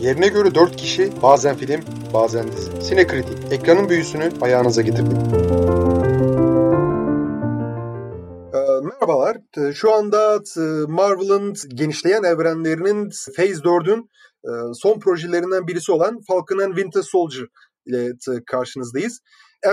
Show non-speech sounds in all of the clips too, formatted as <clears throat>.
Yerine göre 4 kişi, bazen film, bazen dizi. Sinekritik, ekranın büyüsünü ayağınıza getirdik. Ee, merhabalar. Ee, şu anda e, Marvel'ın genişleyen evrenlerinin Phase 4'ün e, son projelerinden birisi olan Falcon and Winter Soldier ile karşınızdayız.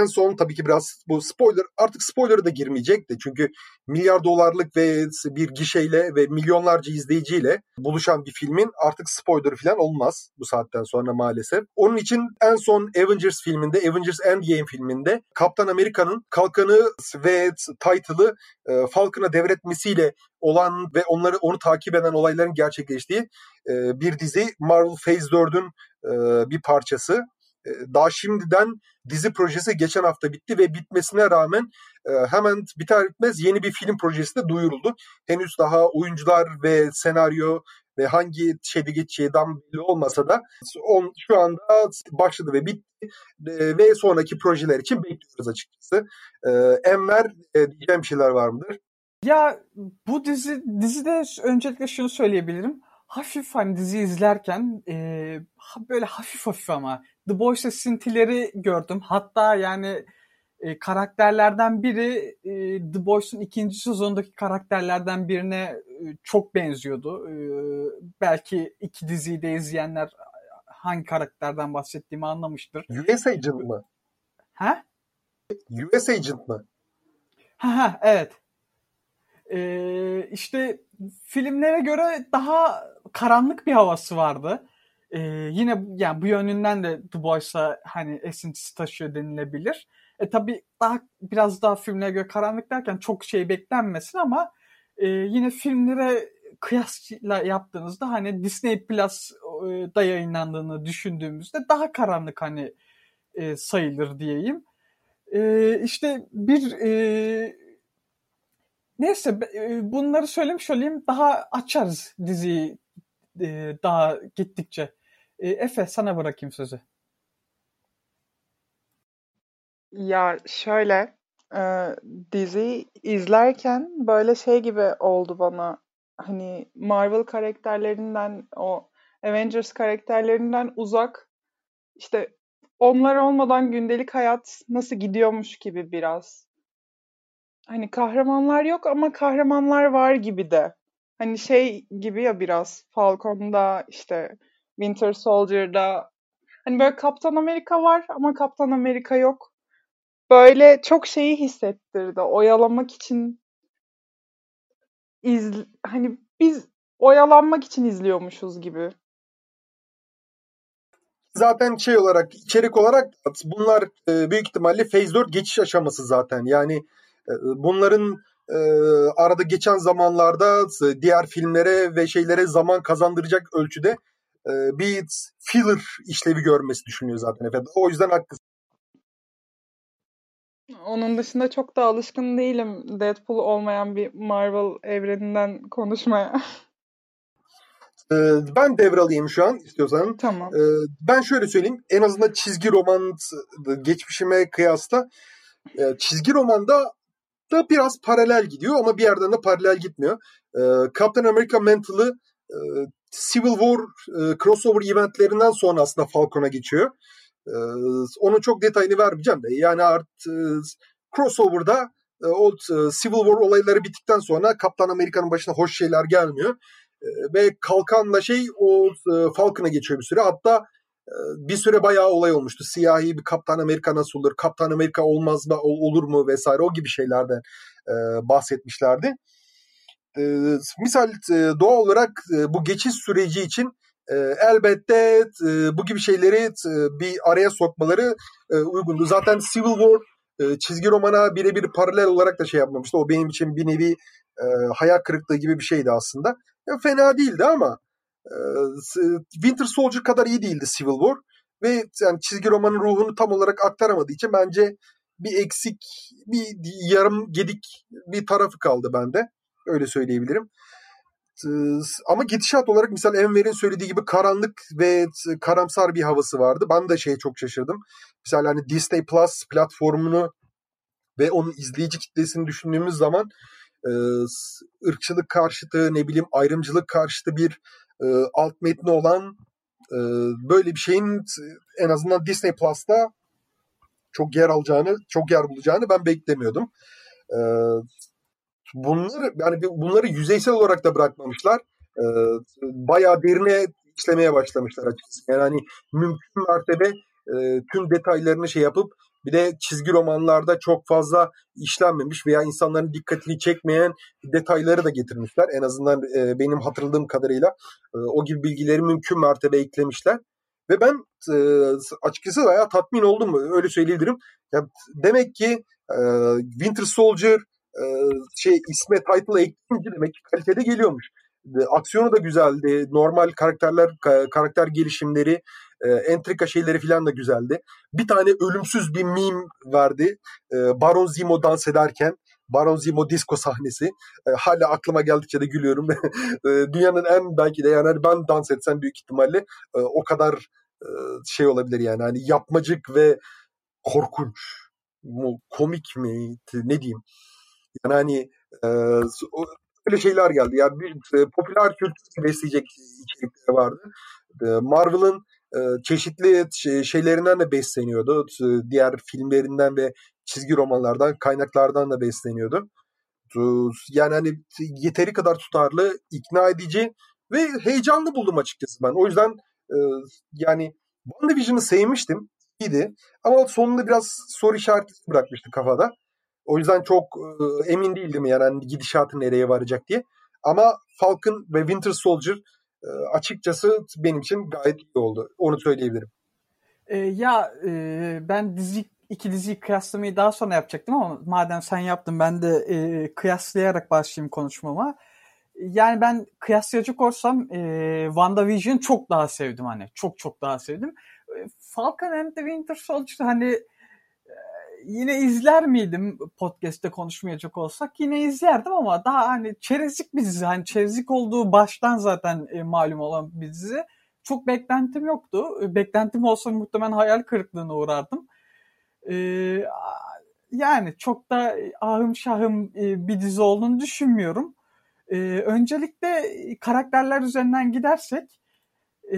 En son tabii ki biraz bu spoiler artık spoiler'a da girmeyecekti. Çünkü milyar dolarlık ve bir gişeyle ve milyonlarca izleyiciyle buluşan bir filmin artık spoiler falan olmaz bu saatten sonra maalesef. Onun için en son Avengers filminde, Avengers Endgame filminde Kaptan Amerika'nın kalkanı ve title'ı e, Falcon'a devretmesiyle olan ve onları onu takip eden olayların gerçekleştiği e, bir dizi Marvel Phase 4'ün e, bir parçası. Ee, daha şimdiden dizi projesi geçen hafta bitti ve bitmesine rağmen e, hemen biter bitmez yeni bir film projesi de duyuruldu. Henüz daha oyuncular ve senaryo ve hangi şeyde geçeceği tam belli olmasa da on, şu anda başladı ve bitti e, ve sonraki projeler için bekliyoruz açıkçası. E, Enver e, diyeceğim şeyler var mıdır? Ya bu dizi dizide öncelikle şunu söyleyebilirim. Hafif hani dizi izlerken e, böyle hafif hafif ama The Boys esintileri gördüm. Hatta yani e, karakterlerden biri e, The Boys'un ikinci sezondaki karakterlerden birine e, çok benziyordu. E, belki iki diziyi de izleyenler hangi karakterden bahsettiğimi anlamıştır. US Agent mı? Ha? US Agent mı? Ha ha evet. Ee, işte filmlere göre daha karanlık bir havası vardı. Ee, yine yani bu yönünden de The Boys'a hani esintisi taşıyor denilebilir. E tabi daha biraz daha filmlere göre karanlık derken çok şey beklenmesin ama e, yine filmlere kıyasla yaptığınızda hani Disney Plus e, yayınlandığını düşündüğümüzde daha karanlık hani e, sayılır diyeyim. E, işte bir e, neyse e, bunları söylemiş olayım daha açarız diziyi e, daha gittikçe. E, Efe sana bırakayım sözü. Ya şöyle e, dizi izlerken böyle şey gibi oldu bana. Hani Marvel karakterlerinden o Avengers karakterlerinden uzak işte onlar olmadan gündelik hayat nasıl gidiyormuş gibi biraz. Hani kahramanlar yok ama kahramanlar var gibi de. Hani şey gibi ya biraz Falcon'da işte Winter Soldier'da hani böyle Kaptan Amerika var ama Kaptan Amerika yok. Böyle çok şeyi hissettirdi. Oyalamak için iz hani biz oyalanmak için izliyormuşuz gibi. Zaten şey olarak, içerik olarak bunlar e, büyük ihtimalle Phase 4 geçiş aşaması zaten. Yani e, bunların e, arada geçen zamanlarda diğer filmlere ve şeylere zaman kazandıracak ölçüde e, bir filler işlevi görmesi düşünüyor zaten efendim. O yüzden haklısın. Onun dışında çok da alışkın değilim Deadpool olmayan bir Marvel evreninden konuşmaya. Ee, ben devralayayım şu an istiyorsan. Tamam. Ee, ben şöyle söyleyeyim. En azından çizgi roman geçmişime kıyasla e, çizgi romanda da biraz paralel gidiyor ama bir yerden de paralel gitmiyor. Captain America Mental'ı e, Civil War e, crossover eventlerinden sonra aslında Falcon'a geçiyor. E, onun çok detayını vermeyeceğim de yani art e, crossover'da e, o e, Civil War olayları bittikten sonra Kaptan Amerika'nın başına hoş şeyler gelmiyor. E, ve kalkanla şey o e, Falcon'a geçiyor bir süre. Hatta e, bir süre bayağı olay olmuştu. Siyahi bir Kaptan Amerika nasıl olur? Kaptan Amerika olmaz mı? Olur mu? Vesaire o gibi şeylerden e, bahsetmişlerdi. E, misal e, doğal olarak e, bu geçiş süreci için e, elbette e, bu gibi şeyleri e, bir araya sokmaları e, uygundu. Zaten Civil War e, çizgi romana birebir paralel olarak da şey yapmamıştı. O benim için bir nevi e, hayal kırıklığı gibi bir şeydi aslında. Ya, fena değildi ama e, Winter Soldier kadar iyi değildi Civil War. Ve yani çizgi romanın ruhunu tam olarak aktaramadığı için bence bir eksik, bir yarım gedik bir tarafı kaldı bende. Öyle söyleyebilirim. Ama gidişat olarak misal Enver'in söylediği gibi karanlık ve karamsar bir havası vardı. Ben de şeye çok şaşırdım. Misal hani Disney Plus platformunu ve onun izleyici kitlesini düşündüğümüz zaman ırkçılık karşıtı ne bileyim ayrımcılık karşıtı bir alt metni olan e, böyle bir şeyin en azından Disney Plus'ta çok yer alacağını, çok yer bulacağını ben beklemiyordum. Bunları yani bunları yüzeysel olarak da bırakmamışlar. E, bayağı derine işlemeye başlamışlar açıkçası. Yani hani mümkün mertebe e, tüm detaylarını şey yapıp bir de çizgi romanlarda çok fazla işlenmemiş veya insanların dikkatini çekmeyen detayları da getirmişler. En azından e, benim hatırladığım kadarıyla e, o gibi bilgileri mümkün mertebe eklemişler. Ve ben e, açıkçası bayağı tatmin oldum öyle söyleyebilirim. Ya, demek ki e, Winter Soldier e, şey isme title ekleyince demek ki kalitede geliyormuş. Aksiyonu da güzeldi. Normal karakterler karakter gelişimleri e, entrika şeyleri falan da güzeldi. Bir tane ölümsüz bir meme verdi. E, Baron Zemo dans ederken. Baron Zemo disco sahnesi. E, hala aklıma geldikçe de gülüyorum. <laughs> e, dünyanın en belki de yani hani ben dans etsem büyük ihtimalle e, o kadar e, şey olabilir yani. Hani yapmacık ve korkunç mu, komik mi ne diyeyim. Yani hani e, öyle şeyler geldi. Yani bir, e, popüler kültür besleyecek içerikler vardı. E, Marvel'ın e, çeşitli şeylerinden de besleniyordu. Diğer filmlerinden ve çizgi romanlardan, kaynaklardan da besleniyordu. Yani hani yeteri kadar tutarlı, ikna edici ve heyecanlı buldum açıkçası ben. O yüzden yani WandaVision'ı sevmiştim. iyiydi. Ama sonunda biraz soru işareti bırakmıştı kafada. O yüzden çok e, emin değildim yani hani gidişatı nereye varacak diye. Ama Falcon ve Winter Soldier e, açıkçası benim için gayet iyi oldu. Onu söyleyebilirim. E, ya e, ben dizi iki diziyi kıyaslamayı daha sonra yapacaktım ama madem sen yaptın ben de e, kıyaslayarak başlayayım konuşmama. Yani ben kıyaslayacak olsam e, WandaVision çok daha sevdim hani. Çok çok daha sevdim. E, Falcon and the Winter Soldier hani yine izler miydim podcast'te konuşmayacak olsak? Yine izlerdim ama daha hani çerezlik bir dizi. Hani çerezlik olduğu baştan zaten e, malum olan bir dizi. Çok beklentim yoktu. E, beklentim olsa muhtemelen hayal kırıklığına uğrardım. E, yani çok da ahım şahım e, bir dizi olduğunu düşünmüyorum. E, öncelikle karakterler üzerinden gidersek e,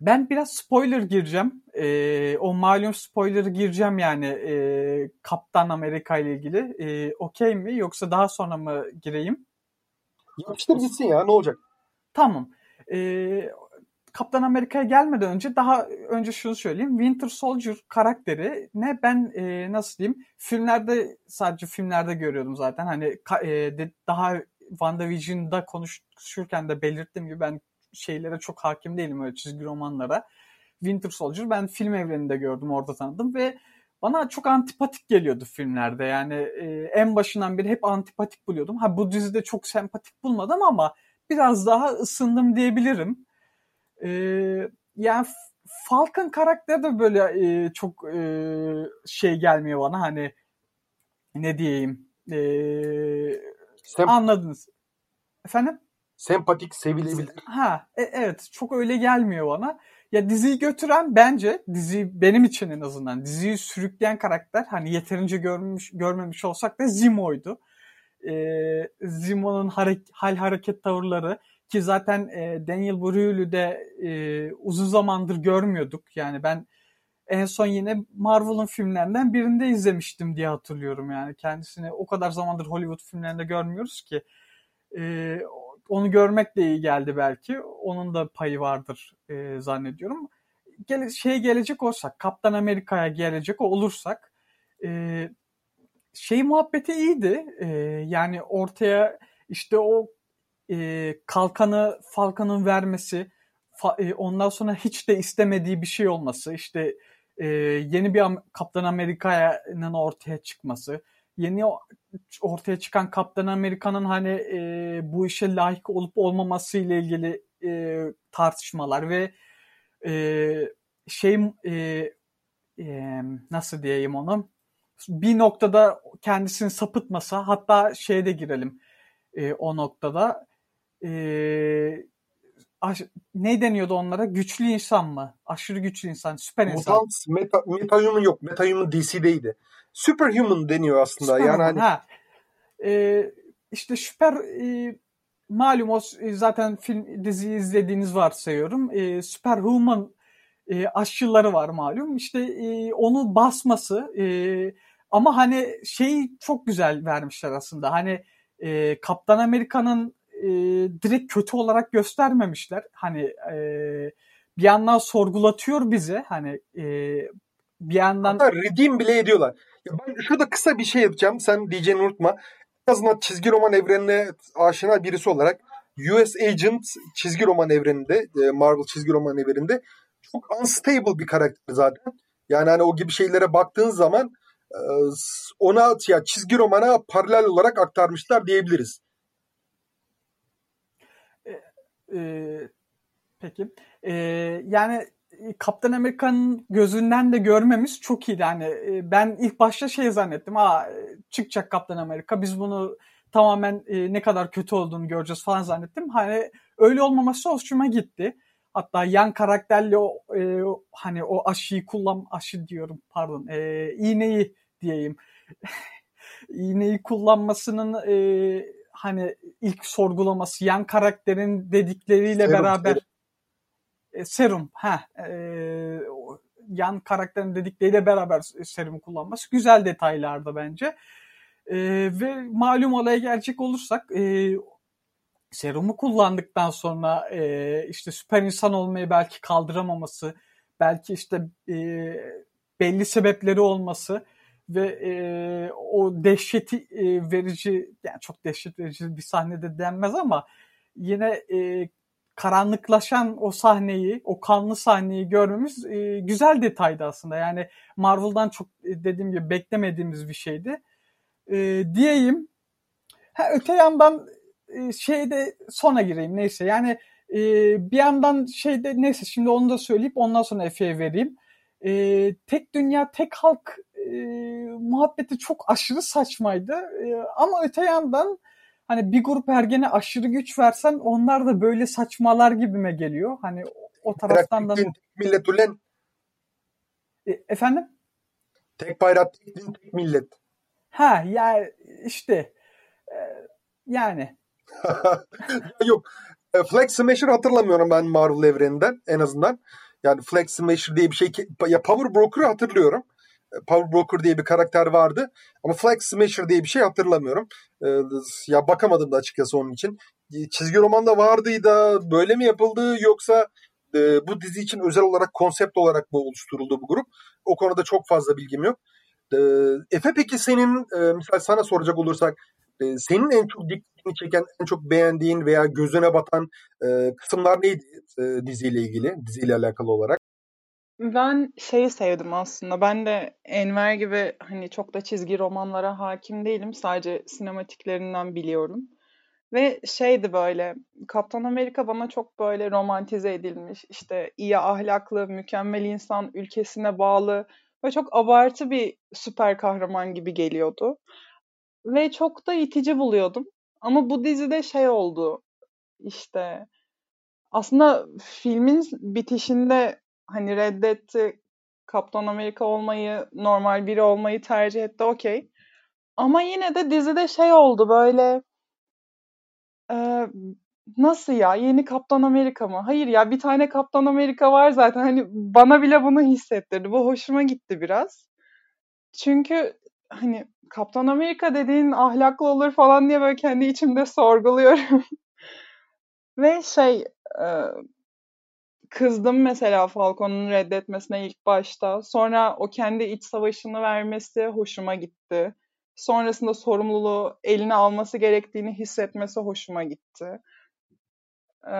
ben biraz spoiler gireceğim. Ee, o malum spoiler gireceğim yani e, Kaptan Amerika ile ilgili. E, Okey mi yoksa daha sonra mı gireyim? Yapıştır gitsin ya ne olacak? Tamam. E, Kaptan Amerika'ya gelmeden önce daha önce şunu söyleyeyim. Winter Soldier karakteri ne ben e, nasıl diyeyim filmlerde sadece filmlerde görüyordum zaten. Hani e, de, daha WandaVision'da konuşurken de belirttiğim gibi ben şeylere çok hakim değilim öyle çizgi romanlara. Winter Soldier ben film evreninde gördüm orada tanıdım ve bana çok antipatik geliyordu filmlerde. Yani e, en başından beri hep antipatik buluyordum. Ha bu dizide çok sempatik bulmadım ama biraz daha ısındım diyebilirim. E, yani Falcon karakteri de böyle e, çok e, şey gelmiyor bana hani ne diyeyim e, Sem- anladınız. Efendim? Sempatik, sevilebilir. Ha, e, evet çok öyle gelmiyor bana. Ya diziyi götüren bence dizi benim için en azından diziyi sürükleyen karakter hani yeterince görmüş görmemiş olsak da Zimo'ydu. Ee, Zimo'nun hare- hal hareket tavırları ki zaten e, Daniel Brühl'ü de e, uzun zamandır görmüyorduk. Yani ben en son yine Marvel'ın filmlerinden birinde izlemiştim diye hatırlıyorum yani. Kendisini o kadar zamandır Hollywood filmlerinde görmüyoruz ki. E, onu görmek de iyi geldi belki. Onun da payı vardır e, zannediyorum. Gele, şeye gelecek olsak, Kaptan Amerika'ya gelecek olursak e, şey muhabbeti iyiydi. E, yani ortaya işte o e, kalkanı Falkan'ın vermesi, fa, e, ondan sonra hiç de istemediği bir şey olması, işte e, yeni bir Kaptan Amerika'nın ortaya çıkması, yeni ortaya çıkan Kaptan Amerika'nın hani e, bu işe layık olup olmaması ile ilgili e, tartışmalar ve e, şey e, e, nasıl diyeyim onu bir noktada kendisini sapıtmasa hatta şeye de girelim e, o noktada e, aş, ne deniyordu onlara? Güçlü insan mı? Aşırı güçlü insan, süper insan. Mutant, meta, metahuman yok. Metahuman DC'deydi. Superhuman deniyor aslında. Superhuman, yani hani... ha. Ee, işte süper e, malum o zaten film diziyi izlediğiniz varsayıyorum. E, Superhuman e, aşçıları var malum. İşte e, onu basması e, ama hani şeyi çok güzel vermişler aslında. Hani e, Kaptan Amerika'nın e, direkt kötü olarak göstermemişler. Hani e, bir yandan sorgulatıyor bizi. Hani e, bir yandan... Hatta redeem bile ediyorlar. Ben şurada kısa bir şey yapacağım. Sen diyeceğini unutma. En azından çizgi roman evrenine aşina birisi olarak US Agent çizgi roman evreninde, e, Marvel çizgi roman evreninde çok unstable bir karakter zaten. Yani hani o gibi şeylere baktığın zaman e, ona ya çizgi romana paralel olarak aktarmışlar diyebiliriz. Ee, peki. Ee, yani Kaptan Amerika'nın gözünden de görmemiz çok iyiydi. Yani ben ilk başta şey zannettim. Aa çıkacak Kaptan Amerika. Biz bunu tamamen e, ne kadar kötü olduğunu göreceğiz falan zannettim. Hani öyle olmaması hoşuma gitti. Hatta yan karakterli o e, hani o aşıyı kullan aşı diyorum pardon e, iğneyi diyeyim. <laughs> iğneyi kullanmasının e, hani ilk sorgulaması yan karakterin dedikleriyle serum, beraber serum. E, serum ha e, yan karakterin dedikleriyle beraber serum kullanması güzel detaylardı bence. E, ve malum olaya gelecek olursak e, serumu kullandıktan sonra e, işte süper insan olmayı belki kaldıramaması, belki işte e, belli sebepleri olması ve e, o dehşeti e, verici yani çok dehşet verici bir sahnede denmez ama yine e, karanlıklaşan o sahneyi, o kanlı sahneyi görmemiz e, güzel detaydı aslında. Yani Marvel'dan çok e, dediğim gibi beklemediğimiz bir şeydi. E, diyeyim. Ha, öte yandan e, şeyde sona gireyim neyse. Yani e, bir yandan şeyde neyse şimdi onu da söyleyip ondan sonra Efe'ye vereyim. E, tek dünya tek halk e, muhabbeti çok aşırı saçmaydı. E, ama öte yandan hani bir grup ergene aşırı güç versen onlar da böyle saçmalar gibime geliyor. Hani o taraftan da... Millet ulen. E, efendim? Tek bayrak, tek millet. Ha ya işte e, yani <laughs> Yok. E, Flag Smasher hatırlamıyorum ben Marvel evreninden en azından. Yani Flag Smasher diye bir şey ya Power Broker'ı hatırlıyorum. E, Power Broker diye bir karakter vardı. Ama Flag Smasher diye bir şey hatırlamıyorum. E, ya bakamadım da açıkçası onun için. Çizgi romanda vardı da böyle mi yapıldı yoksa bu dizi için özel olarak konsept olarak mı oluşturuldu bu grup? O konuda çok fazla bilgim yok. Efe peki senin misal sana soracak olursak senin en çok dikkatini çeken, en çok beğendiğin veya gözüne batan e, kısımlar neydi e, diziyle ilgili, diziyle alakalı olarak? Ben şeyi sevdim aslında. Ben de Enver gibi hani çok da çizgi romanlara hakim değilim. Sadece sinematiklerinden biliyorum. Ve şeydi böyle Kaptan Amerika bana çok böyle romantize edilmiş. İşte iyi ahlaklı, mükemmel insan, ülkesine bağlı ve çok abartı bir süper kahraman gibi geliyordu. Ve çok da itici buluyordum. Ama bu dizide şey oldu işte aslında filmin bitişinde hani reddetti Kaptan Amerika olmayı, normal biri olmayı tercih etti okey. Ama yine de dizide şey oldu böyle e, nasıl ya yeni Kaptan Amerika mı? Hayır ya bir tane Kaptan Amerika var zaten hani bana bile bunu hissettirdi. Bu hoşuma gitti biraz. Çünkü hani Kaptan Amerika dediğin ahlaklı olur falan diye böyle kendi içimde sorguluyorum. <laughs> Ve şey e, kızdım mesela Falcon'un reddetmesine ilk başta. Sonra o kendi iç savaşını vermesi hoşuma gitti. Sonrasında sorumluluğu eline alması gerektiğini hissetmesi hoşuma gitti. E,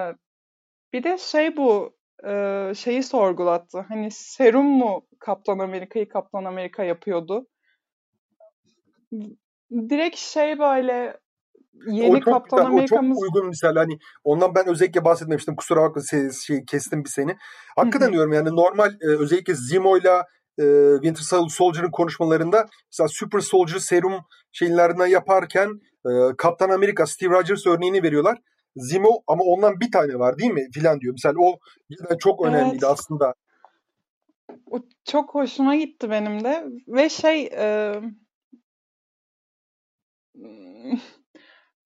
bir de şey bu e, şeyi sorgulattı. Hani serum mu Kaptan Amerika'yı Kaptan Amerika yapıyordu? direkt şey böyle yeni o çok Kaptan güzel, Amerika'mız... O çok uygun misal. Hani ondan ben özellikle bahsetmemiştim. Kusura bakma şey, şey kestim bir seni. Hakikaten diyorum yani normal e, özellikle Zimo'yla e, Winter Soldier'ın konuşmalarında mesela Super Soldier serum şeylerinden yaparken e, Kaptan Amerika Steve Rogers örneğini veriyorlar. Zimo ama ondan bir tane var değil mi filan diyor. Mesela o çok önemliydi evet. aslında. O çok hoşuma gitti benim de ve şey e,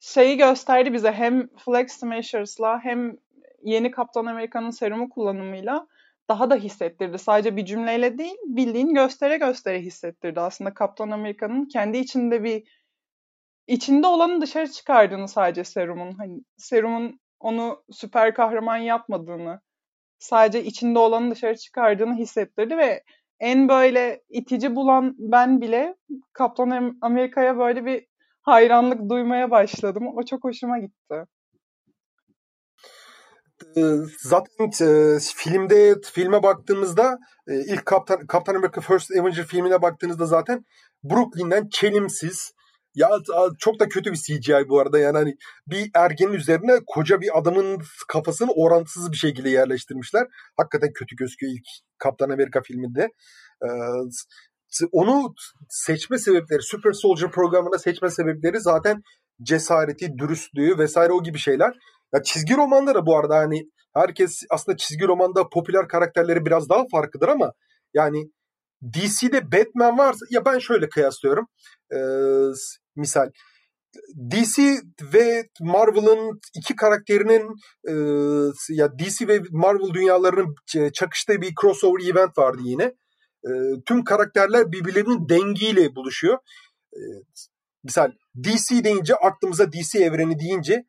şeyi gösterdi bize hem Flag Smashers'la hem yeni Kaptan Amerika'nın serumu kullanımıyla daha da hissettirdi. Sadece bir cümleyle değil, bildiğin göstere göstere hissettirdi. Aslında Kaptan Amerika'nın kendi içinde bir içinde olanı dışarı çıkardığını sadece serumun. Hani serumun onu süper kahraman yapmadığını, sadece içinde olanı dışarı çıkardığını hissettirdi ve en böyle itici bulan ben bile Kaptan Amerika'ya böyle bir hayranlık duymaya başladım. O çok hoşuma gitti. Zaten filmde filme baktığımızda ilk Kaptan, Kaptan America First Avenger filmine baktığınızda zaten Brooklyn'den çelimsiz ya çok da kötü bir CGI bu arada yani hani bir ergenin üzerine koca bir adamın kafasını orantısız bir şekilde yerleştirmişler. Hakikaten kötü gözüküyor ilk Kaptan Amerika filminde. Onu seçme sebepleri, Super Soldier programına seçme sebepleri zaten cesareti, dürüstlüğü vesaire o gibi şeyler. Ya çizgi romanda da bu arada hani herkes aslında çizgi romanda popüler karakterleri biraz daha farklıdır ama yani DC'de Batman varsa ya ben şöyle kıyaslıyorum. Ee, misal DC ve Marvel'ın iki karakterinin e, ya DC ve Marvel dünyalarının çakıştığı bir crossover event vardı yine. E, tüm karakterler birbirlerinin dengiyle buluşuyor. E, misal DC deyince aklımıza DC evreni deyince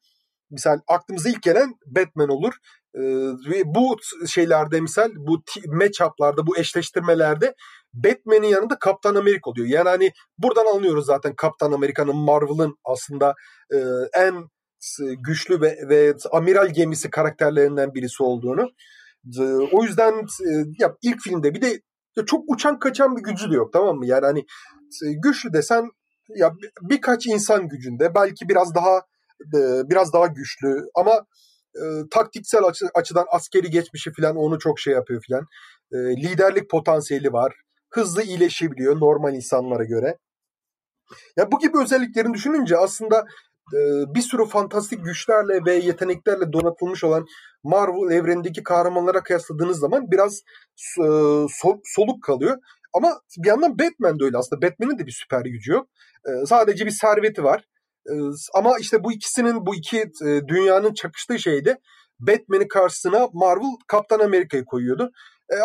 misal aklımıza ilk gelen Batman olur. Ee, ve bu şeylerde misal bu matchup'larda bu eşleştirmelerde Batman'in yanında Kaptan Amerika oluyor. Yani hani buradan anlıyoruz zaten Kaptan Amerika'nın Marvel'ın aslında e, en güçlü ve, ve amiral gemisi karakterlerinden birisi olduğunu. E, o yüzden e, ya ilk filmde bir de çok uçan kaçan bir gücü de yok tamam mı? Yani hani e, güçlü desen ya birkaç insan gücünde belki biraz daha e, biraz daha güçlü ama e, taktiksel açı, açıdan askeri geçmişi falan onu çok şey yapıyor falan. E, liderlik potansiyeli var. Hızlı iyileşebiliyor normal insanlara göre. Ya bu gibi özelliklerini düşününce aslında bir sürü fantastik güçlerle ve yeteneklerle donatılmış olan Marvel evrenindeki kahramanlara kıyasladığınız zaman biraz e, sol, soluk kalıyor. Ama bir yandan Batman de öyle aslında. Batman'in de bir süper gücü yok. E, sadece bir serveti var. Ama işte bu ikisinin bu iki dünyanın çakıştığı şeyde Batman'in karşısına Marvel Kaptan Amerika'yı koyuyordu.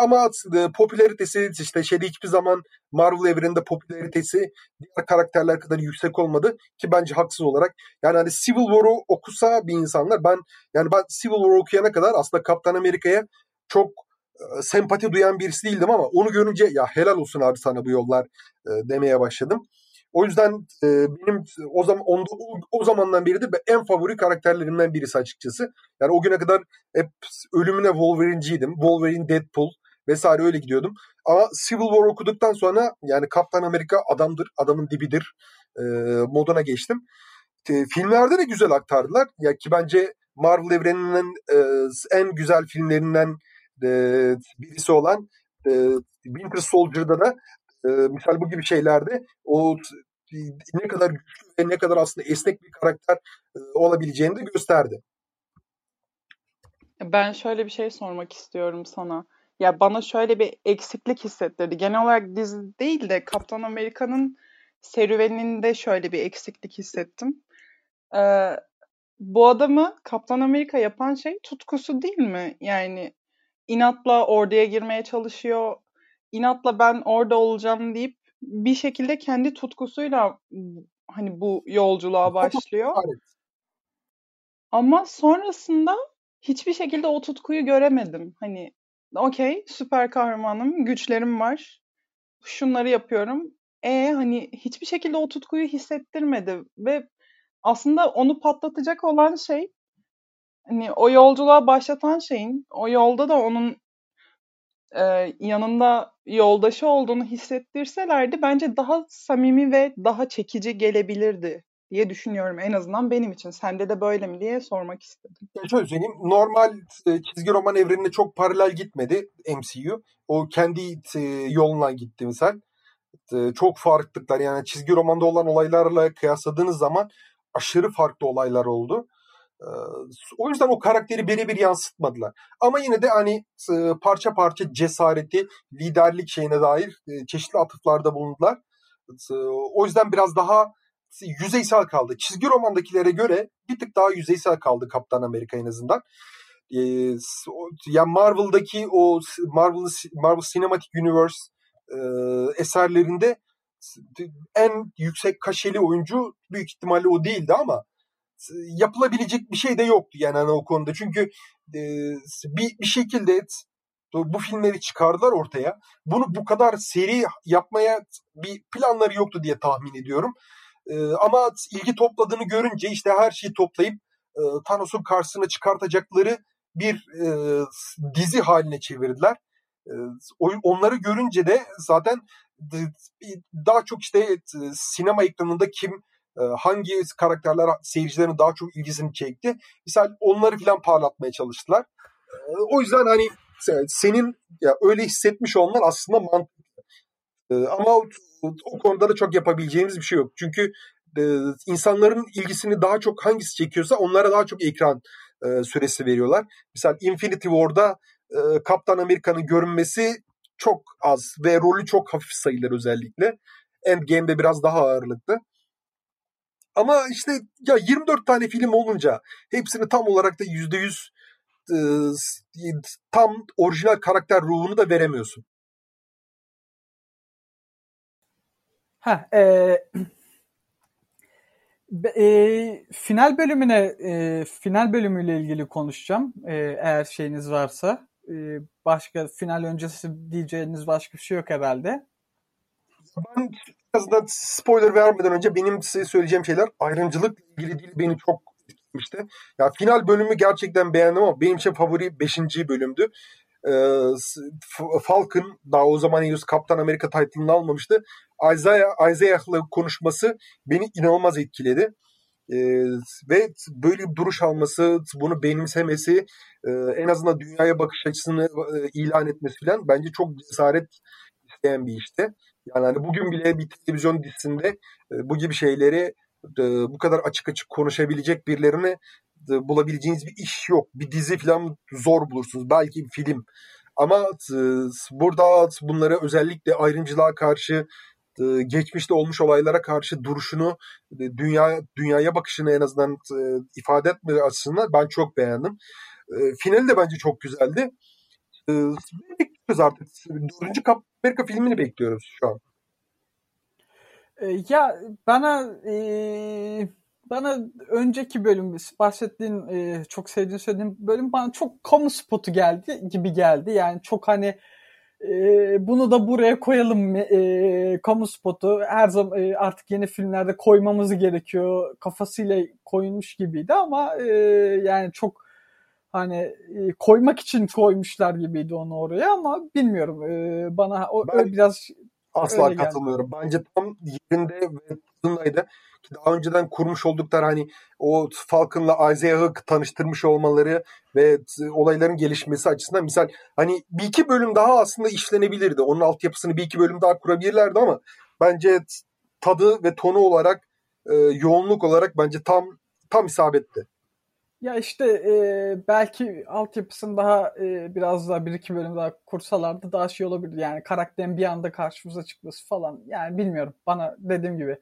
ama popülaritesi işte şeyde hiçbir zaman Marvel evreninde popülaritesi diğer karakterler kadar yüksek olmadı ki bence haksız olarak. Yani hani Civil War'u okusa bir insanlar ben yani ben Civil War okuyana kadar aslında Kaptan Amerika'ya çok sempati duyan birisi değildim ama onu görünce ya helal olsun abi sana bu yollar demeye başladım. O yüzden e, benim o zaman o, o zamandan beri de en favori karakterlerimden birisi açıkçası. Yani o güne kadar hep ölümüne Wolverine'ciydim. Wolverine, Deadpool vesaire öyle gidiyordum. Ama Civil War okuduktan sonra yani Kaptan Amerika adamdır, adamın dibidir e, moduna geçtim. E, filmlerde de güzel aktardılar. Ya ki bence Marvel evreninin e, en güzel filmlerinden e, birisi olan e, Winter Soldier'da da e, misal bu gibi şeylerde o ne kadar güçlü ve ne kadar aslında esnek bir karakter e, olabileceğini de gösterdi. Ben şöyle bir şey sormak istiyorum sana. Ya bana şöyle bir eksiklik hissettirdi. Genel olarak dizi değil de Kaptan Amerika'nın serüveninde şöyle bir eksiklik hissettim. Ee, bu adamı Kaptan Amerika yapan şey tutkusu değil mi? Yani inatla orduya girmeye çalışıyor. İnatla ben orada olacağım deyip bir şekilde kendi tutkusuyla hani bu yolculuğa başlıyor. Ama sonrasında hiçbir şekilde o tutkuyu göremedim. Hani okey süper kahramanım, güçlerim var. Şunları yapıyorum. E hani hiçbir şekilde o tutkuyu hissettirmedi ve aslında onu patlatacak olan şey hani o yolculuğa başlatan şeyin o yolda da onun e, yanında yoldaşı olduğunu hissettirselerdi bence daha samimi ve daha çekici gelebilirdi diye düşünüyorum en azından benim için. Sende de böyle mi diye sormak istedim. Şöyle söyleyeyim. Normal e, çizgi roman evrenine çok paralel gitmedi MCU. O kendi e, yolundan gitti misal. E, çok farklılıklar yani çizgi romanda olan olaylarla kıyasladığınız zaman aşırı farklı olaylar oldu. O yüzden o karakteri birebir yansıtmadılar. Ama yine de hani parça parça cesareti, liderlik şeyine dair çeşitli atıflarda bulundular. O yüzden biraz daha yüzeysel kaldı. Çizgi romandakilere göre bir tık daha yüzeysel kaldı Kaptan Amerika en azından. Ee, yani Marvel'daki o Marvel Marvel Cinematic Universe e, eserlerinde en yüksek kaşeli oyuncu büyük ihtimalle o değildi ama yapılabilecek bir şey de yoktu yani hani o konuda. Çünkü e, bir, bir şekilde bu filmleri çıkardılar ortaya. Bunu bu kadar seri yapmaya bir planları yoktu diye tahmin ediyorum. E, ama ilgi topladığını görünce işte her şeyi toplayıp e, Thanos'un karşısına çıkartacakları bir e, dizi haline çevirdiler. E, onları görünce de zaten daha çok işte sinema ekranında kim hangi karakterler seyircilerin daha çok ilgisini çekti. Misal onları falan parlatmaya çalıştılar. O yüzden hani senin ya öyle hissetmiş olman aslında mantıklı. Ama o, o konuda da çok yapabileceğimiz bir şey yok. Çünkü insanların ilgisini daha çok hangisi çekiyorsa onlara daha çok ekran süresi veriyorlar. Misal Infinity War'da Kaptan Amerika'nın görünmesi çok az ve rolü çok hafif sayılır özellikle. Endgame'de biraz daha ağırlıklı. Ama işte ya 24 tane film olunca hepsini tam olarak da %100 e, tam orijinal karakter ruhunu da veremiyorsun. Ha, e, <clears throat> e, final bölümüne e, final bölümüyle ilgili konuşacağım. E, eğer şeyiniz varsa. E, başka final öncesi diyeceğiniz başka bir şey yok herhalde. Ben azından spoiler vermeden önce benim size söyleyeceğim şeyler ayrımcılık ilgili değil beni çok etkilemişti. Ya final bölümü gerçekten beğendim ama benim için favori 5. bölümdü. Ee, Falcon daha o zaman henüz Kaptan Amerika title'ını almamıştı. Isaiah, Isaiah'la konuşması beni inanılmaz etkiledi. Ee, ve böyle bir duruş alması, bunu benimsemesi, e, en azından dünyaya bakış açısını e, ilan etmesi falan bence çok cesaret isteyen bir işti. Yani hani bugün bile bir televizyon dizisinde e, bu gibi şeyleri e, bu kadar açık açık konuşabilecek birilerini e, bulabileceğiniz bir iş yok. Bir dizi falan zor bulursunuz. Belki bir film. Ama e, burada bunları özellikle ayrımcılığa karşı e, geçmişte olmuş olaylara karşı duruşunu, e, dünya dünyaya bakışını en azından ifade etme açısından ben çok beğendim. Finali de bence çok güzeldi. Bekliyoruz artık. Dördüncü Amerika filmini bekliyoruz şu an. Ya bana e, bana önceki bölüm bahsettiğin e, çok sevdiğin söylediğin bölüm bana çok kamu spotu geldi gibi geldi. Yani çok hani e, bunu da buraya koyalım e, kamu spotu her zaman e, artık yeni filmlerde koymamızı gerekiyor kafasıyla koyulmuş gibiydi ama e, yani çok hani e, koymak için koymuşlar gibiydi onu oraya ama bilmiyorum e, bana o ben biraz asla katılmıyorum. Geldi. Bence tam yerinde ve tadındaydı. Daha önceden kurmuş oldukları hani o Falcon'la Isaiah'ı tanıştırmış olmaları ve olayların gelişmesi açısından misal hani bir iki bölüm daha aslında işlenebilirdi. Onun altyapısını bir iki bölüm daha kurabilirlerdi ama bence tadı ve tonu olarak e, yoğunluk olarak bence tam tam isabetti. Ya işte e, belki altyapısını daha e, biraz daha bir iki bölüm daha kursalardı daha şey olabilir. Yani karakterin bir anda karşımıza çıkması falan. Yani bilmiyorum. Bana dediğim gibi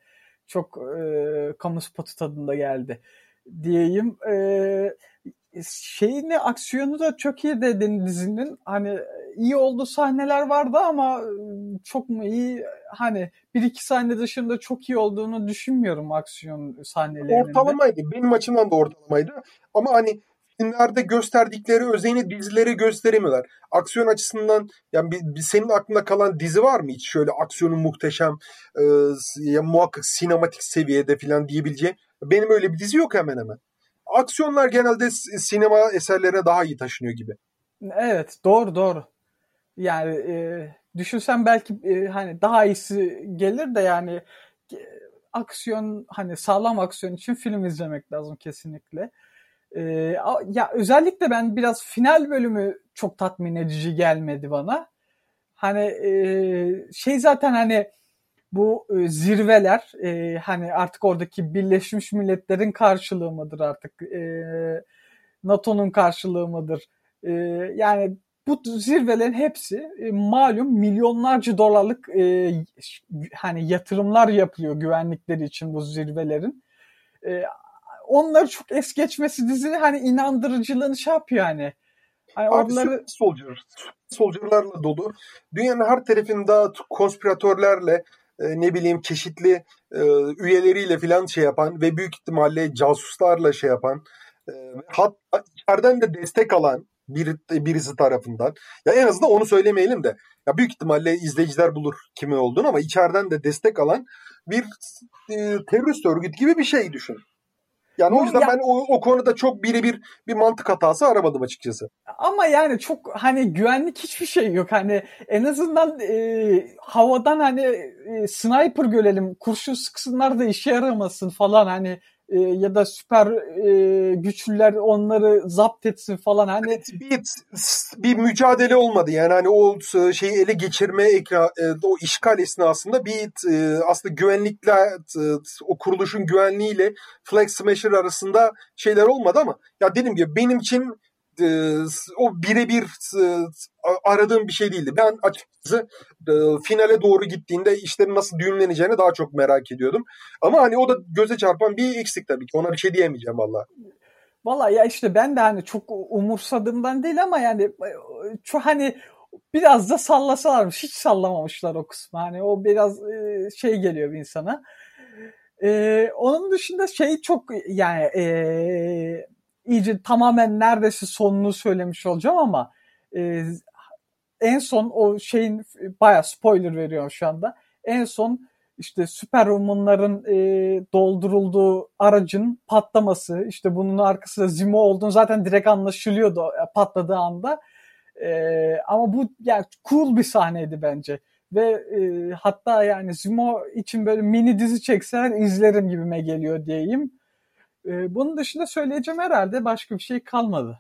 çok e, kamu spotu tadında geldi diyeyim. E, şeyini aksiyonu da çok iyi dedin dizinin. Hani iyi olduğu sahneler vardı ama çok mu iyi hani bir iki sahne dışında çok iyi olduğunu düşünmüyorum aksiyon sahnelerinin. Ortalamaydı. Benim açımdan da ortalamaydı. Ama hani filmlerde gösterdikleri özeni dizileri gösteremiyorlar. Aksiyon açısından yani bir, bir senin aklında kalan dizi var mı hiç şöyle aksiyonu muhteşem e, ya muhakkak sinematik seviyede falan diyebileceğim. Benim öyle bir dizi yok hemen hemen. Aksiyonlar genelde sinema eserlerine daha iyi taşınıyor gibi. Evet doğru doğru. Yani e, düşünsen belki e, hani daha iyisi gelir de yani e, aksiyon hani sağlam aksiyon için film izlemek lazım kesinlikle. E, ya özellikle ben biraz final bölümü çok tatmin edici gelmedi bana. Hani e, şey zaten hani bu e, zirveler e, hani artık oradaki Birleşmiş Milletler'in karşılığı mıdır artık e, NATO'nun karşılığı mıdır? E, yani bu zirvelerin hepsi e, malum milyonlarca dolarlık e, hani yatırımlar yapılıyor güvenlikleri için bu zirvelerin. E, onları çok es geçmesi dizinin hani inandırıcılığını şey yapıyor hani. Hani Abi onları... Soldier, Soldier'larla dolu. Dünyanın her tarafında konspiratörlerle e, ne bileyim çeşitli e, üyeleriyle falan şey yapan ve büyük ihtimalle casuslarla şey yapan e, hatta içeriden de destek alan bir, birisi tarafından. Ya en azından onu söylemeyelim de. Ya büyük ihtimalle izleyiciler bulur kimi olduğunu ama içeriden de destek alan bir e, terörist örgüt gibi bir şey düşün. Yani o yüzden ya, ben o, o konuda çok birebir bir mantık hatası aramadım açıkçası. Ama yani çok hani güvenlik hiçbir şey yok. Hani en azından e, havadan hani e, sniper görelim, kurşun sıksınlar da işe yaramasın falan hani e, ya da süper e, güçlüler onları zapt etsin falan. Hani bir bir mücadele olmadı. Yani hani o şeyi ele geçirme ekra, e, o işgal esnasında bir e, aslında güvenlikle e, o kuruluşun güvenliğiyle Flag Smasher arasında şeyler olmadı ama ya dedim gibi benim için e, o birebir e, aradığım bir şey değildi. Ben açıkçası e, finale doğru gittiğinde işlerin nasıl düğümleneceğini daha çok merak ediyordum. Ama hani o da göze çarpan bir eksik tabii ki. Ona bir şey diyemeyeceğim valla. Valla ya işte ben de hani çok umursadığımdan değil ama yani çok hani biraz da sallasalarmış. Hiç sallamamışlar o kısmı. Hani o biraz şey geliyor bir insana. Ee, onun dışında şey çok yani e, iyice tamamen neredeyse sonunu söylemiş olacağım ama e, en son o şeyin baya spoiler veriyorum şu anda. En son işte Superwoman'ların e, doldurulduğu aracın patlaması, işte bunun arkasında Zimo olduğunu zaten direkt anlaşılıyordu e, patladığı anda. E, ama bu yani cool bir sahneydi bence. Ve e, hatta yani Zimo için böyle mini dizi çekseler izlerim gibime geliyor diyeyim. E, bunun dışında söyleyeceğim herhalde başka bir şey kalmadı.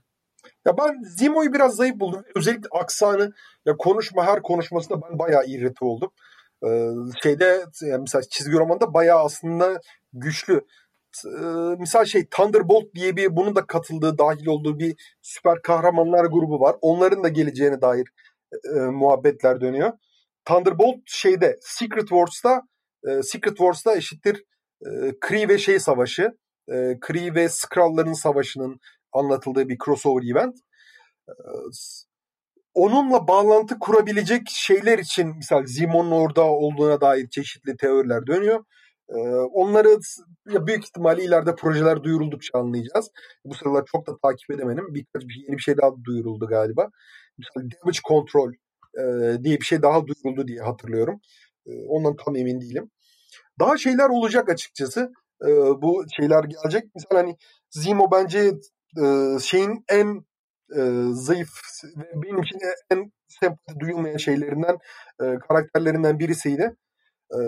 Ya ben Zimo'yu biraz zayıf buldum. Özellikle aksanı ya konuşma her konuşmasında ben bayağı irrite oldum. Ee, şeyde yani mesela çizgi romanda bayağı aslında güçlü. Ee, misal şey Thunderbolt diye bir bunun da katıldığı dahil olduğu bir süper kahramanlar grubu var. Onların da geleceğine dair e, muhabbetler dönüyor. Thunderbolt şeyde Secret Wars'ta e, Secret Wars'ta eşittir e, Kree ve şey savaşı e, Kree ve Skrull'ların savaşının anlatıldığı bir crossover event. E, onunla bağlantı kurabilecek şeyler için misal Zimon'un orada olduğuna dair çeşitli teoriler dönüyor. E, onları ya büyük ihtimalle ileride projeler duyuruldukça anlayacağız. Bu sıralar çok da takip edemedim. Birkaç bir yeni bir şey daha duyuruldu galiba. Misal Damage Control e, diye bir şey daha duyuruldu diye hatırlıyorum. E, ondan tam emin değilim. Daha şeyler olacak açıkçası e, bu şeyler gelecek. Mesela hani Zimo bence e, şeyin en e, zayıf ve benim için en sempati duyulmayan şeylerinden e, karakterlerinden birisiydi. E,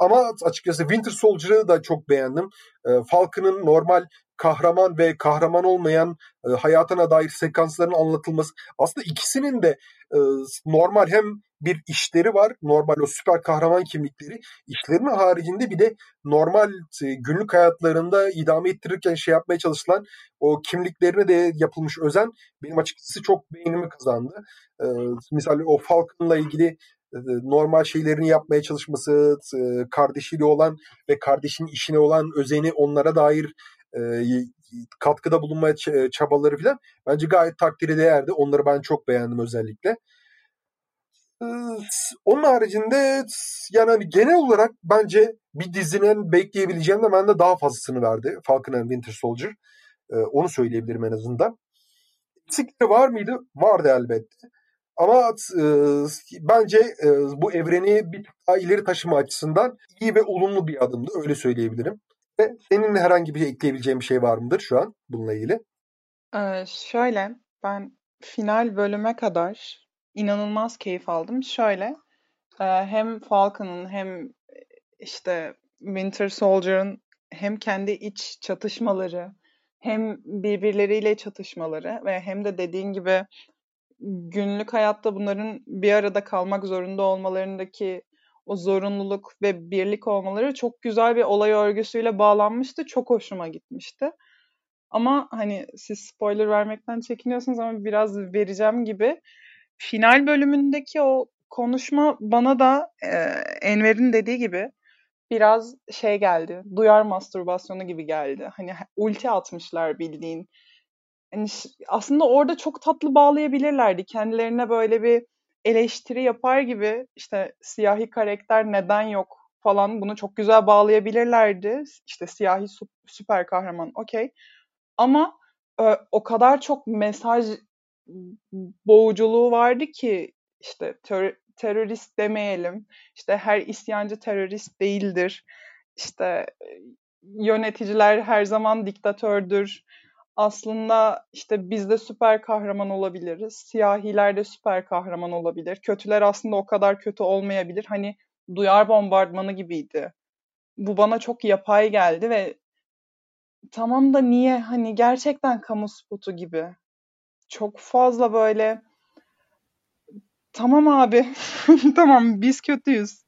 ama açıkçası Winter Soldier'ı da çok beğendim. E, Falcon'ın normal kahraman ve kahraman olmayan e, hayatına dair sekansların anlatılması. Aslında ikisinin de e, normal hem bir işleri var. Normal o süper kahraman kimlikleri. İşlerinin haricinde bir de normal e, günlük hayatlarında idame ettirirken şey yapmaya çalışılan o kimliklerine de yapılmış özen benim açıkçası çok beğenimi kazandı. E, misal o Falcon'la ilgili e, normal şeylerini yapmaya çalışması, e, kardeşiyle olan ve kardeşinin işine olan özeni onlara dair katkıda bulunmaya çabaları falan bence gayet takdiri değerdi. Onları ben çok beğendim özellikle. Onun haricinde yani hani genel olarak bence bir dizinin bekleyebileceğinden ben de daha fazlasını verdi Falcon and Winter Soldier. Onu söyleyebilirim en azından. Eksikleri var mıydı? Vardı elbette. Ama e, bence e, bu evreni bir daha ileri taşıma açısından iyi ve olumlu bir adımdı. Öyle söyleyebilirim. Ve senin herhangi bir ekleyebileceğin bir şey var mıdır şu an bununla ilgili? Ee, şöyle ben final bölüme kadar inanılmaz keyif aldım. Şöyle e, hem Falcon'ın hem işte Winter Soldier'ın hem kendi iç çatışmaları hem birbirleriyle çatışmaları ve hem de dediğin gibi günlük hayatta bunların bir arada kalmak zorunda olmalarındaki o zorunluluk ve birlik olmaları çok güzel bir olay örgüsüyle bağlanmıştı. Çok hoşuma gitmişti. Ama hani siz spoiler vermekten çekiniyorsunuz ama biraz vereceğim gibi final bölümündeki o konuşma bana da e, Enver'in dediği gibi biraz şey geldi. Duyar mastürbasyonu gibi geldi. Hani ulti atmışlar bildiğin. Yani aslında orada çok tatlı bağlayabilirlerdi. Kendilerine böyle bir eleştiri yapar gibi işte siyahi karakter neden yok falan bunu çok güzel bağlayabilirlerdi. İşte siyahi süper kahraman okey. Ama e, o kadar çok mesaj boğuculuğu vardı ki işte ter- terörist demeyelim. İşte her isyancı terörist değildir. İşte yöneticiler her zaman diktatördür. Aslında işte biz de süper kahraman olabiliriz. Siyahiler de süper kahraman olabilir. Kötüler aslında o kadar kötü olmayabilir. Hani duyar bombardımanı gibiydi. Bu bana çok yapay geldi ve tamam da niye hani gerçekten kamu spotu gibi. Çok fazla böyle tamam abi <laughs> tamam biz kötüyüz.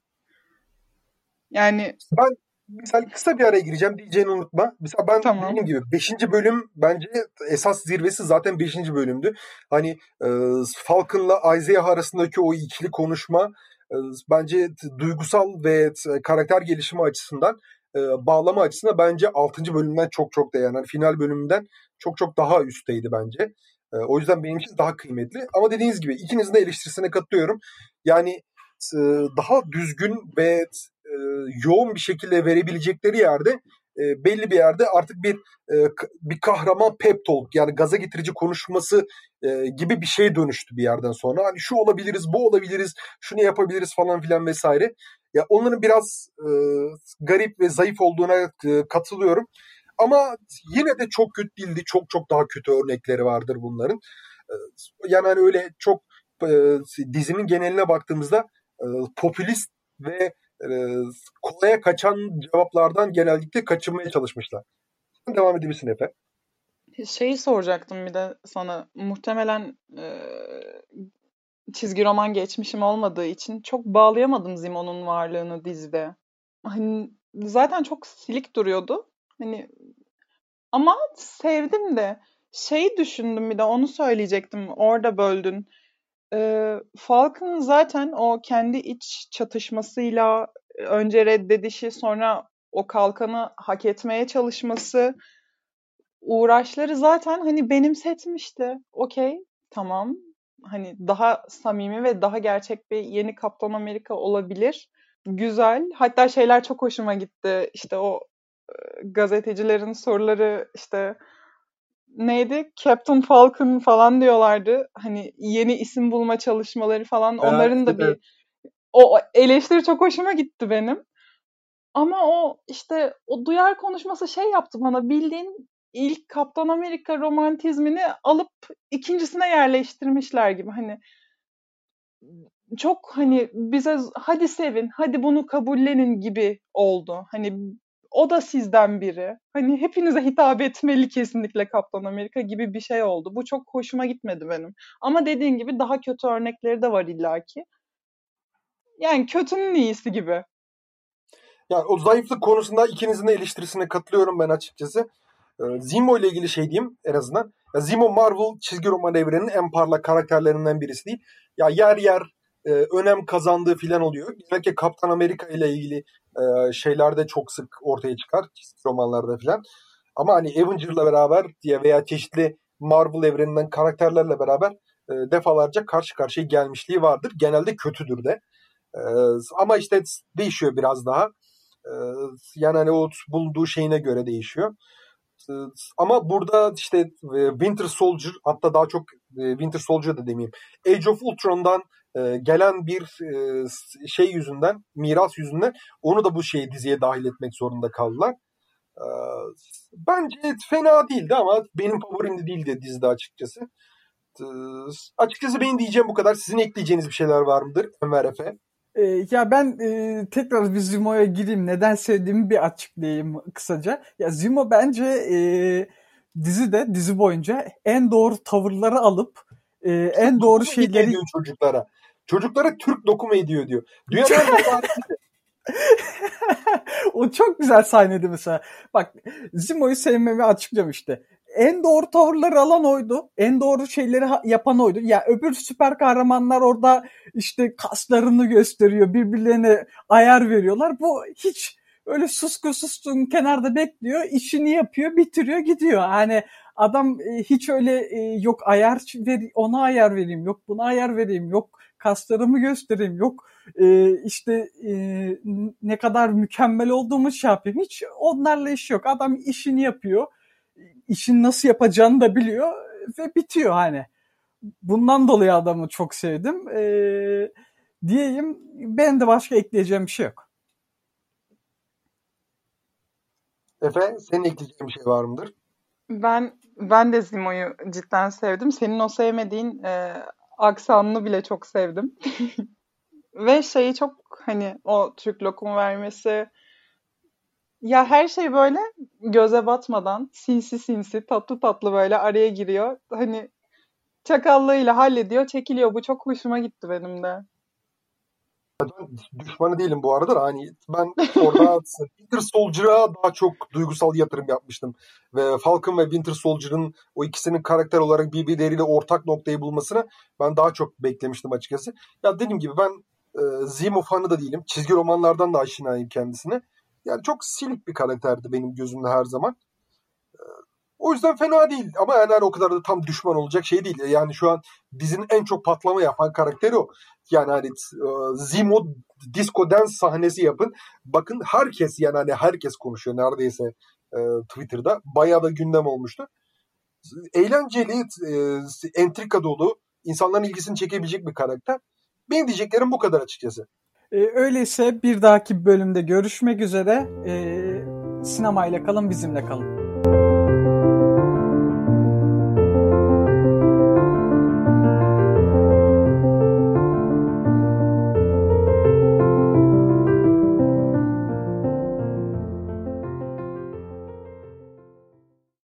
Yani ben mesela kısa bir araya gireceğim diyeceğini unutma. Mesela ben tamam. dediğim gibi 5. bölüm bence esas zirvesi zaten 5. bölümdü. Hani e, Falcon'la Isaiah arasındaki o ikili konuşma e, bence duygusal ve karakter gelişimi açısından e, bağlama açısından bence 6. bölümden çok çok değerli. Yani final bölümünden çok çok daha üstteydi bence. E, o yüzden benim için daha kıymetli. Ama dediğiniz gibi ikinizin de eleştirisine katılıyorum. Yani e, daha düzgün ve e, yoğun bir şekilde verebilecekleri yerde e, belli bir yerde artık bir e, bir kahraman pep talk yani gaza getirici konuşması e, gibi bir şeye dönüştü bir yerden sonra. Hani şu olabiliriz, bu olabiliriz, şunu yapabiliriz falan filan vesaire. Ya onların biraz e, garip ve zayıf olduğuna e, katılıyorum. Ama yine de çok kötü değildi. Çok çok daha kötü örnekleri vardır bunların. E, yani hani öyle çok e, dizinin geneline baktığımızda e, popülist ve e, kolaya kaçan cevaplardan genellikle kaçınmaya çalışmışlar. Devam edebilirsin Efe. Şeyi soracaktım bir de sana. Muhtemelen e, çizgi roman geçmişim olmadığı için çok bağlayamadım Zimo'nun varlığını dizide. Hani zaten çok silik duruyordu. Hani ama sevdim de şey düşündüm bir de onu söyleyecektim. Orada böldün. Ee, Falcon zaten o kendi iç çatışmasıyla önce reddedişi sonra o kalkanı hak etmeye çalışması uğraşları zaten hani benimsetmişti. Okey tamam hani daha samimi ve daha gerçek bir yeni Kaptan Amerika olabilir. Güzel. Hatta şeyler çok hoşuma gitti. İşte o gazetecilerin soruları işte neydi? Captain Falcon falan diyorlardı. Hani yeni isim bulma çalışmaları falan. Evet, Onların da bir o eleştiri çok hoşuma gitti benim. Ama o işte o duyar konuşması şey yaptı bana bildiğin ilk Kaptan Amerika romantizmini alıp ikincisine yerleştirmişler gibi. Hani çok hani bize hadi sevin, hadi bunu kabullenin gibi oldu. Hani o da sizden biri. Hani hepinize hitap etmeli kesinlikle Kaptan Amerika gibi bir şey oldu. Bu çok hoşuma gitmedi benim. Ama dediğin gibi daha kötü örnekleri de var illaki. Yani kötünün iyisi gibi. Yani o zayıflık konusunda ikinizin de eleştirisine katılıyorum ben açıkçası. Ee, Zemo ile ilgili şey diyeyim en azından. Ya Zemo Marvel çizgi roman evreninin en parlak karakterlerinden birisi değil. Ya yer yer e, önem kazandığı filan oluyor. Genellikle Kaptan Amerika ile ilgili e, şeylerde çok sık ortaya çıkar. Romanlarda filan. Ama hani Avenger'la beraber diye veya çeşitli Marvel evreninden karakterlerle beraber e, defalarca karşı karşıya gelmişliği vardır. Genelde kötüdür de. E, ama işte değişiyor biraz daha. E, yani hani o bulunduğu şeyine göre değişiyor. E, ama burada işte e, Winter Soldier hatta daha çok e, Winter Soldier da demeyeyim. Age of Ultron'dan gelen bir şey yüzünden, miras yüzünden onu da bu şeyi diziye dahil etmek zorunda kaldılar. Bence fena değildi ama benim favorim de değildi dizide açıkçası. Açıkçası benim diyeceğim bu kadar. Sizin ekleyeceğiniz bir şeyler var mıdır Enver Efe? Ya ben e, tekrar bir Zimo'ya gireyim. Neden sevdiğimi bir açıklayayım kısaca. Ya Zimo bence e, dizide, dizi boyunca en doğru tavırları alıp e, en doğru şeyleri... çocuklara. Çocuklara Türk dokuma ediyor diyor. Dünyadan <laughs> o çok güzel sahnedi mesela. Bak Zimo'yu sevmemi açıklayacağım işte. en doğru tavırları alan oydu. En doğru şeyleri yapan oydu. Ya öbür süper kahramanlar orada işte kaslarını gösteriyor. Birbirlerine ayar veriyorlar. Bu hiç öyle susku sustun kenarda bekliyor. işini yapıyor, bitiriyor, gidiyor. Hani adam e, hiç öyle e, yok ayar ver, ona ayar vereyim, yok buna ayar vereyim, yok kaslarımı göstereyim, yok e, işte e, ne kadar mükemmel olduğumu şey yapayım. Hiç onlarla iş yok. Adam işini yapıyor. işin nasıl yapacağını da biliyor ve bitiyor hani. Bundan dolayı adamı çok sevdim. E, diyeyim ben de başka ekleyeceğim bir şey yok. Efe senin ekleyeceğin bir şey var mıdır? Ben ben de Zimo'yu cidden sevdim. Senin o sevmediğin e, aksanını bile çok sevdim. <laughs> Ve şeyi çok hani o Türk lokumu vermesi ya her şey böyle göze batmadan sinsi sinsi tatlı tatlı böyle araya giriyor. Hani çakallığıyla hallediyor, çekiliyor. Bu çok hoşuma gitti benim de. Düşmanı değilim bu arada hani ben orada <laughs> Winter Soldier'a daha çok duygusal yatırım yapmıştım. Ve Falcon ve Winter Soldier'ın o ikisinin karakter olarak birbirleriyle ortak noktayı bulmasını ben daha çok beklemiştim açıkçası. Ya dediğim gibi ben e, Zemo fanı da değilim. Çizgi romanlardan da aşinayım kendisine. Yani çok silik bir karakterdi benim gözümde her zaman. E, o yüzden fena değil ama yani o kadar da tam düşman olacak şey değil. Yani şu an dizinin en çok patlama yapan karakteri o. Yani hani e, Zemo disco dance sahnesi yapın. Bakın herkes yani hani herkes konuşuyor neredeyse e, Twitter'da. Bayağı da gündem olmuştu. Eğlenceli, e, entrika dolu, insanların ilgisini çekebilecek bir karakter. Benim diyeceklerim bu kadar açıkçası. E, öyleyse bir dahaki bölümde görüşmek üzere. E, sinemayla kalın, bizimle kalın.